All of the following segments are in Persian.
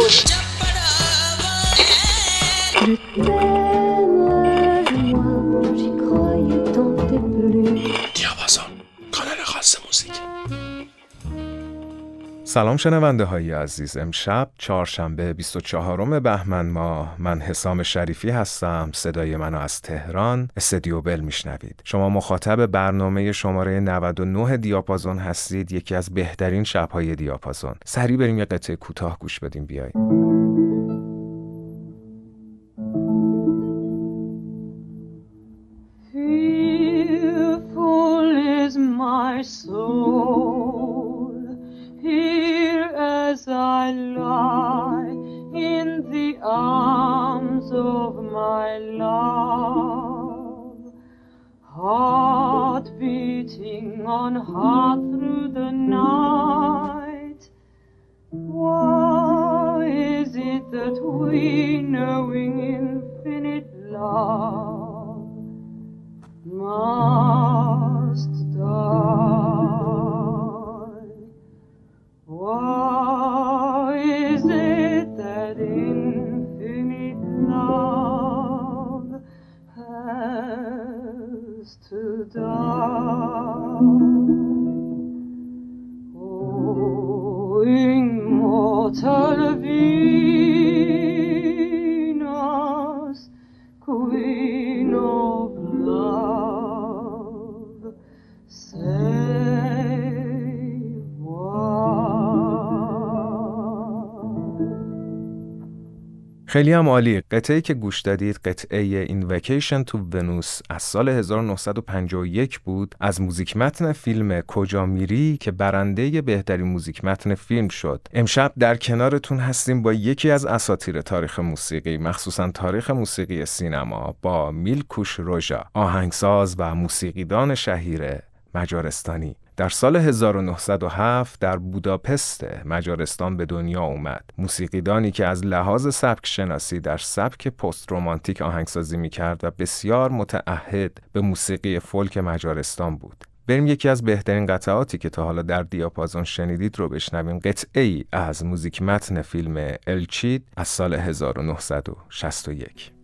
Thank you. سلام شنونده های عزیز. امشب چهارشنبه 24 بهمن ماه. من حسام شریفی هستم. صدای منو از تهران استدیو بل میشنوید. شما مخاطب برنامه شماره 99 دیاپازون هستید. یکی از بهترین شبهای دیاپازون. سریع بریم یه قطعه کوتاه گوش بدیم. بیاییم خیلی هم عالی. قطعه که گوش دادید قطعه اینوکیشن تو ونوس از سال 1951 بود. از موزیک متن فیلم کجا میری که برنده بهترین موزیک متن فیلم شد. امشب در کنارتون هستیم با یکی از اساطیر تاریخ موسیقی مخصوصا تاریخ موسیقی سینما با میلکوش روژا آهنگساز و موسیقیدان شهیر مجارستانی. در سال 1907 در بوداپست مجارستان به دنیا اومد. موسیقیدانی که از لحاظ سبک شناسی در سبک پست رومانتیک آهنگسازی می‌کرد و بسیار متعهد به موسیقی فولک مجارستان بود. بریم یکی از بهترین قطعاتی که تا حالا در دیاپازون شنیدید رو بشنویم قطعه ای از موزیک متن فیلم الچید از سال 1961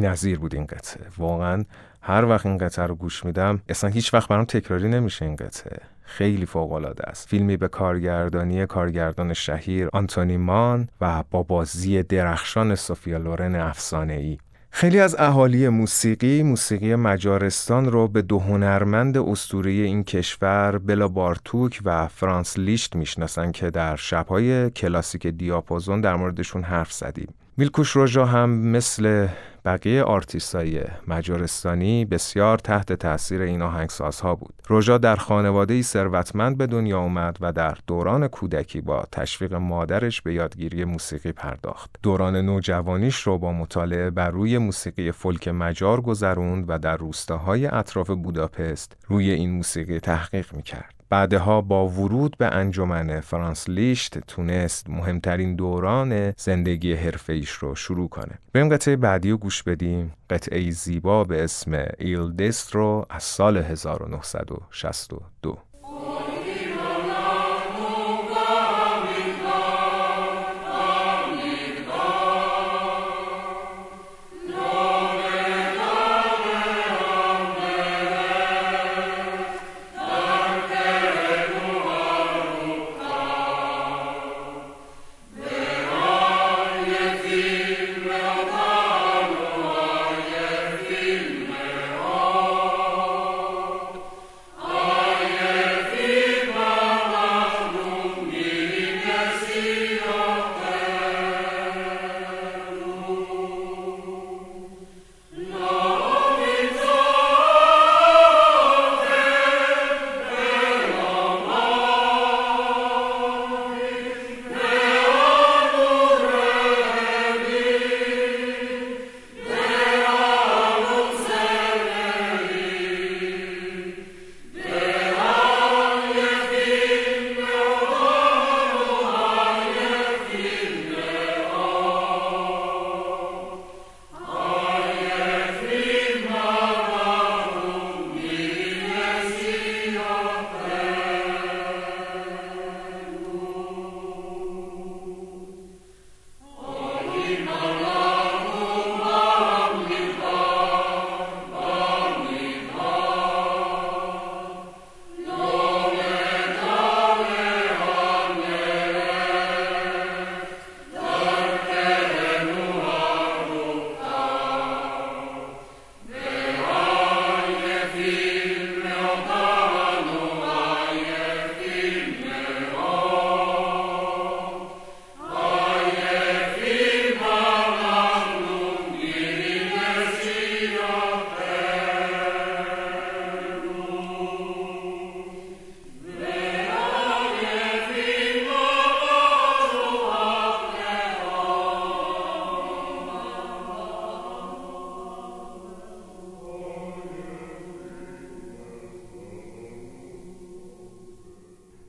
نظیر بود این قطعه. واقعا هر وقت این قطعه رو گوش میدم اصلا هیچ وقت برام تکراری نمیشه این قطعه. خیلی فوق العاده است. فیلمی به کارگردانی کارگردان شهیر آنتونی مان و با بازی درخشان سوفیا لورن افسانه ای خیلی از اهالی موسیقی موسیقی مجارستان رو به دو هنرمند اسطوره این کشور بلا بارتوک و فرانس لیشت می‌شناسن که در شبهای کلاسیک دیاپازون در موردشون حرف زدیم. میلکوش روژا هم مثل بقیه آرتیستای مجارستانی بسیار تحت تاثیر این آهنگسازها بود. روژا در خانواده ثروتمند به دنیا اومد و در دوران کودکی با تشویق مادرش به یادگیری موسیقی پرداخت. دوران نوجوانیش رو با مطالعه بر روی موسیقی فولک مجار گذروند و در روستاهای اطراف بوداپست روی این موسیقی تحقیق می‌کرد. بعدها با ورود به انجمن فرانس لیشت تونست مهمترین دوران زندگی حرفه ایش رو شروع کنه. بریم قطعه بعدی رو گوش بدیم. قطعه زیبا به اسم ایل دسترو از سال 1962.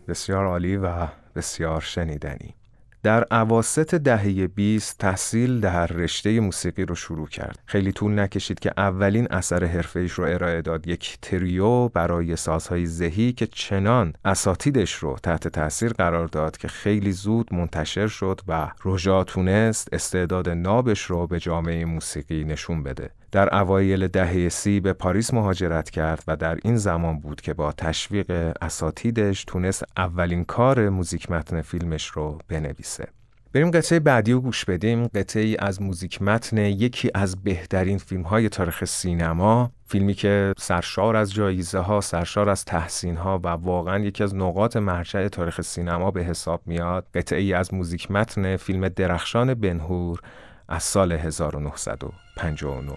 بسیار عالی و بسیار شنیدنی. در عواست دهه 20 تحصیل در رشته موسیقی رو شروع کرد. خیلی طول نکشید که اولین اثر حرفه‌ایش رو ارائه داد، یک تریو برای سازهای ذهی که چنان اساتیدش رو تحت تاثیر قرار داد که خیلی زود منتشر شد و روژا تونست استعداد نابش رو به جامعه موسیقی نشون بده. در اوایل دهه سی به پاریس مهاجرت کرد و در این زمان بود که با تشویق اساتیدش تونست اولین کار موزیک متن فیلمش رو بنویسه. بریم قطعه بعدی رو گوش بدیم. قطعه از موزیک متن یکی از بهترین فیلم های تاریخ سینما. فیلمی که سرشار از جایزه ها سرشار از تحسین ها و واقعا یکی از نقاط مرجع تاریخ سینما به حساب میاد. قطعه ای از موزیک متن فیلم درخشان بنهور از سال 1959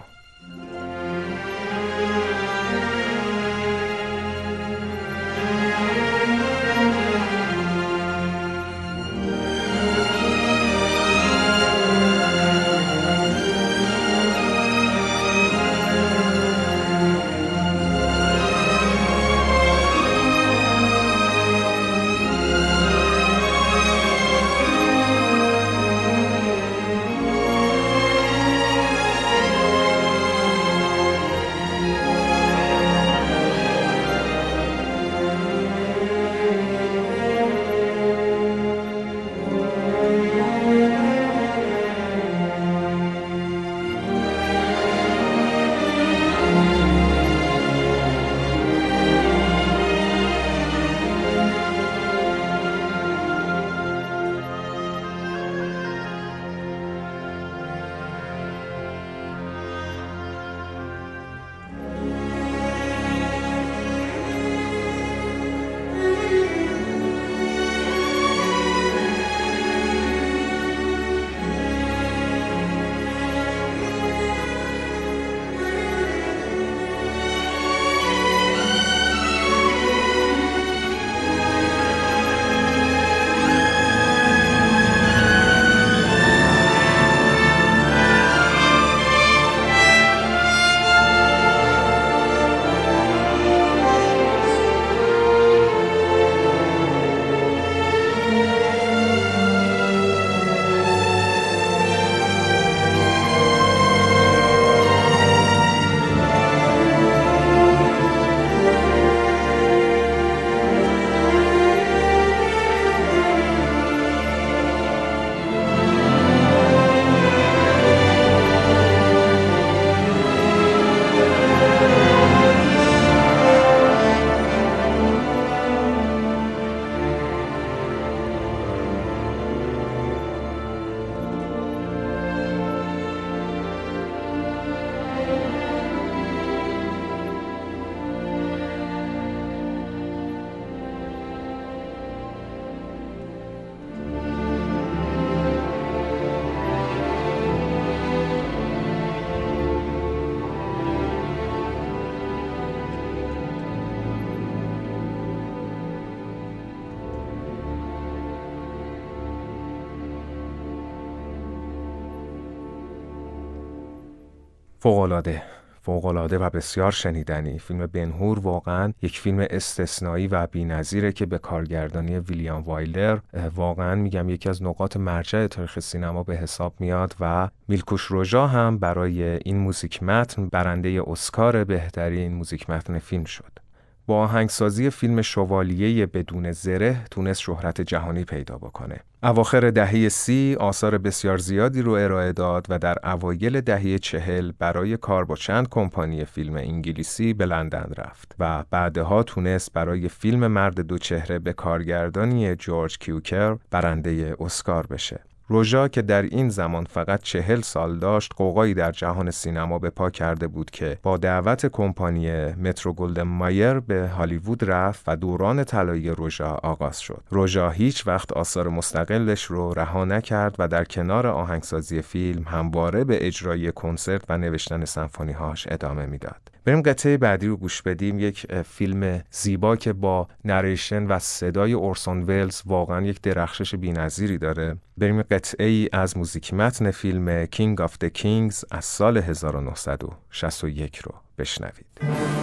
فوقالعاده فوقالعاده و بسیار شنیدنی. فیلم بنهور واقعا یک فیلم استثنایی و بینظیره که به کارگردانی ویلیام وایلر واقعا میگم یکی از نقاط مرجع تاریخ سینما به حساب میاد و میلکوش روژا هم برای این موزیک متن برنده اسکار بهترین موزیک متن فیلم شد. آهنگسازی فیلم شوالیه بدون زره تونست شهرت جهانی پیدا بکنه. اواخر دهه سی آثار بسیار زیادی رو ارائه داد و در اوایل دهه چهل برای کار با چند کمپانی فیلم انگلیسی به لندن رفت و بعدها تونست برای فیلم مرد دو چهره به کارگردانی جورج کیوکر برنده اسکار بشه. روژا که در این زمان فقط چهل سال داشت غوغایی در جهان سینما به پا کرده بود که با دعوت کمپانی مترو گلدن مایر به هالیوود رفت و دوران طلایی روژا آغاز شد. روژا هیچ وقت آثار مستقلش رو رها نکرد و در کنار آهنگسازی فیلم همواره به اجرای کنسرت و نوشتن سمفونی هاش ادامه می‌داد. بریم قطعه بعدی رو گوش بدیم. یک فیلم زیبا که با narration و صدای اورسون ولز واقعا یک درخشش بینظیری داره. بریم قطعه ای از موزیک متن فیلم King of the Kings از سال 1961 رو بشنوید.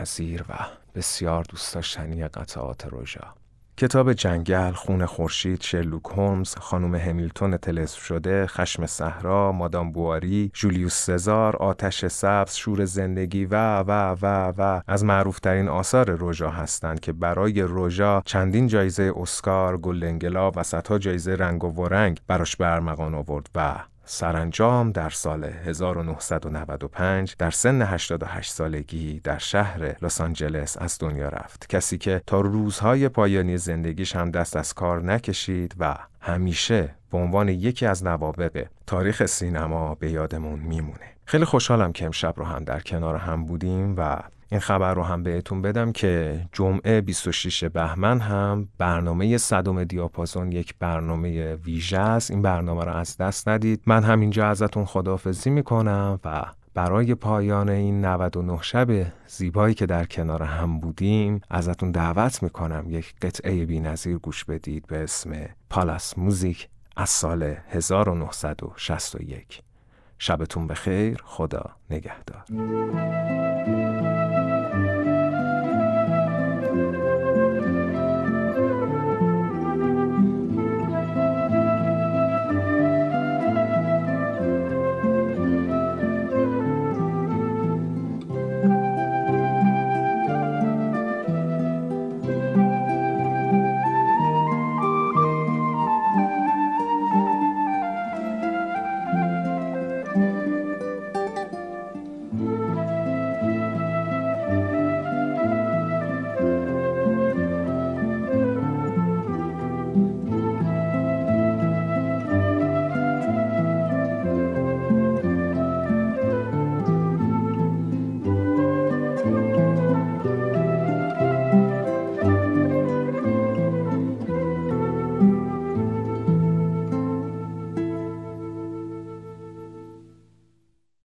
نظیر و بسیار دوست داشتنی قطعات روژا. کتاب جنگل، خون خورشید، شرلوک هومز، خانم همیلتون تلس شده، خشم صحرا، مادام بواری، جولیوس سزار، آتش سبز، شور زندگی و و و و. از معروفترین آثار روژا هستند که برای روژا چندین جایزه اسکار، گلدن و صدها جایزه رنگ و ورنگ براش برمغان آورد و سرانجام در سال 1995 در سن 88 سالگی در شهر لس آنجلس از دنیا رفت. کسی که تا روزهای پایانی زندگیش هم دست از کار نکشید و همیشه به عنوان یکی از نوابق تاریخ سینما به یادمون میمونه. خیلی خوشحالم که امشب رو هم در کنار هم بودیم و این خبر رو هم بهتون بدم که جمعه 26 بهمن هم برنامه صدم دیاپازون یک برنامه ویژه است. این برنامه رو از دست ندید. من همینجا ازتون خداحافظی می‌کنم و برای پایان این 99 شب زیبایی که در کنار هم بودیم ازتون دعوت می‌کنم یک قطعه بی گوش بدید به اسم پالاس موزیک از سال 1961 شبتون بخیر. خدا نگهدار.